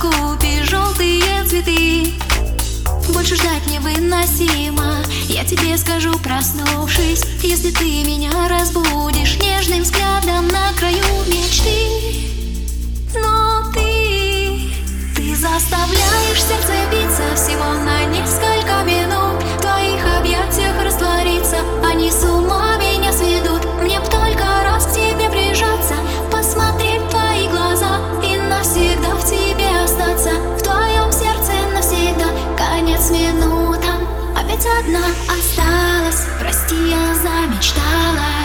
купи желтые цветы. Больше ждать невыносимо. Я тебе скажу, проснувшись Если ты меня разбудишь Нежным взглядом на краю мечты. Но ты, ты заставляешься Осталась. Прости, я замечталась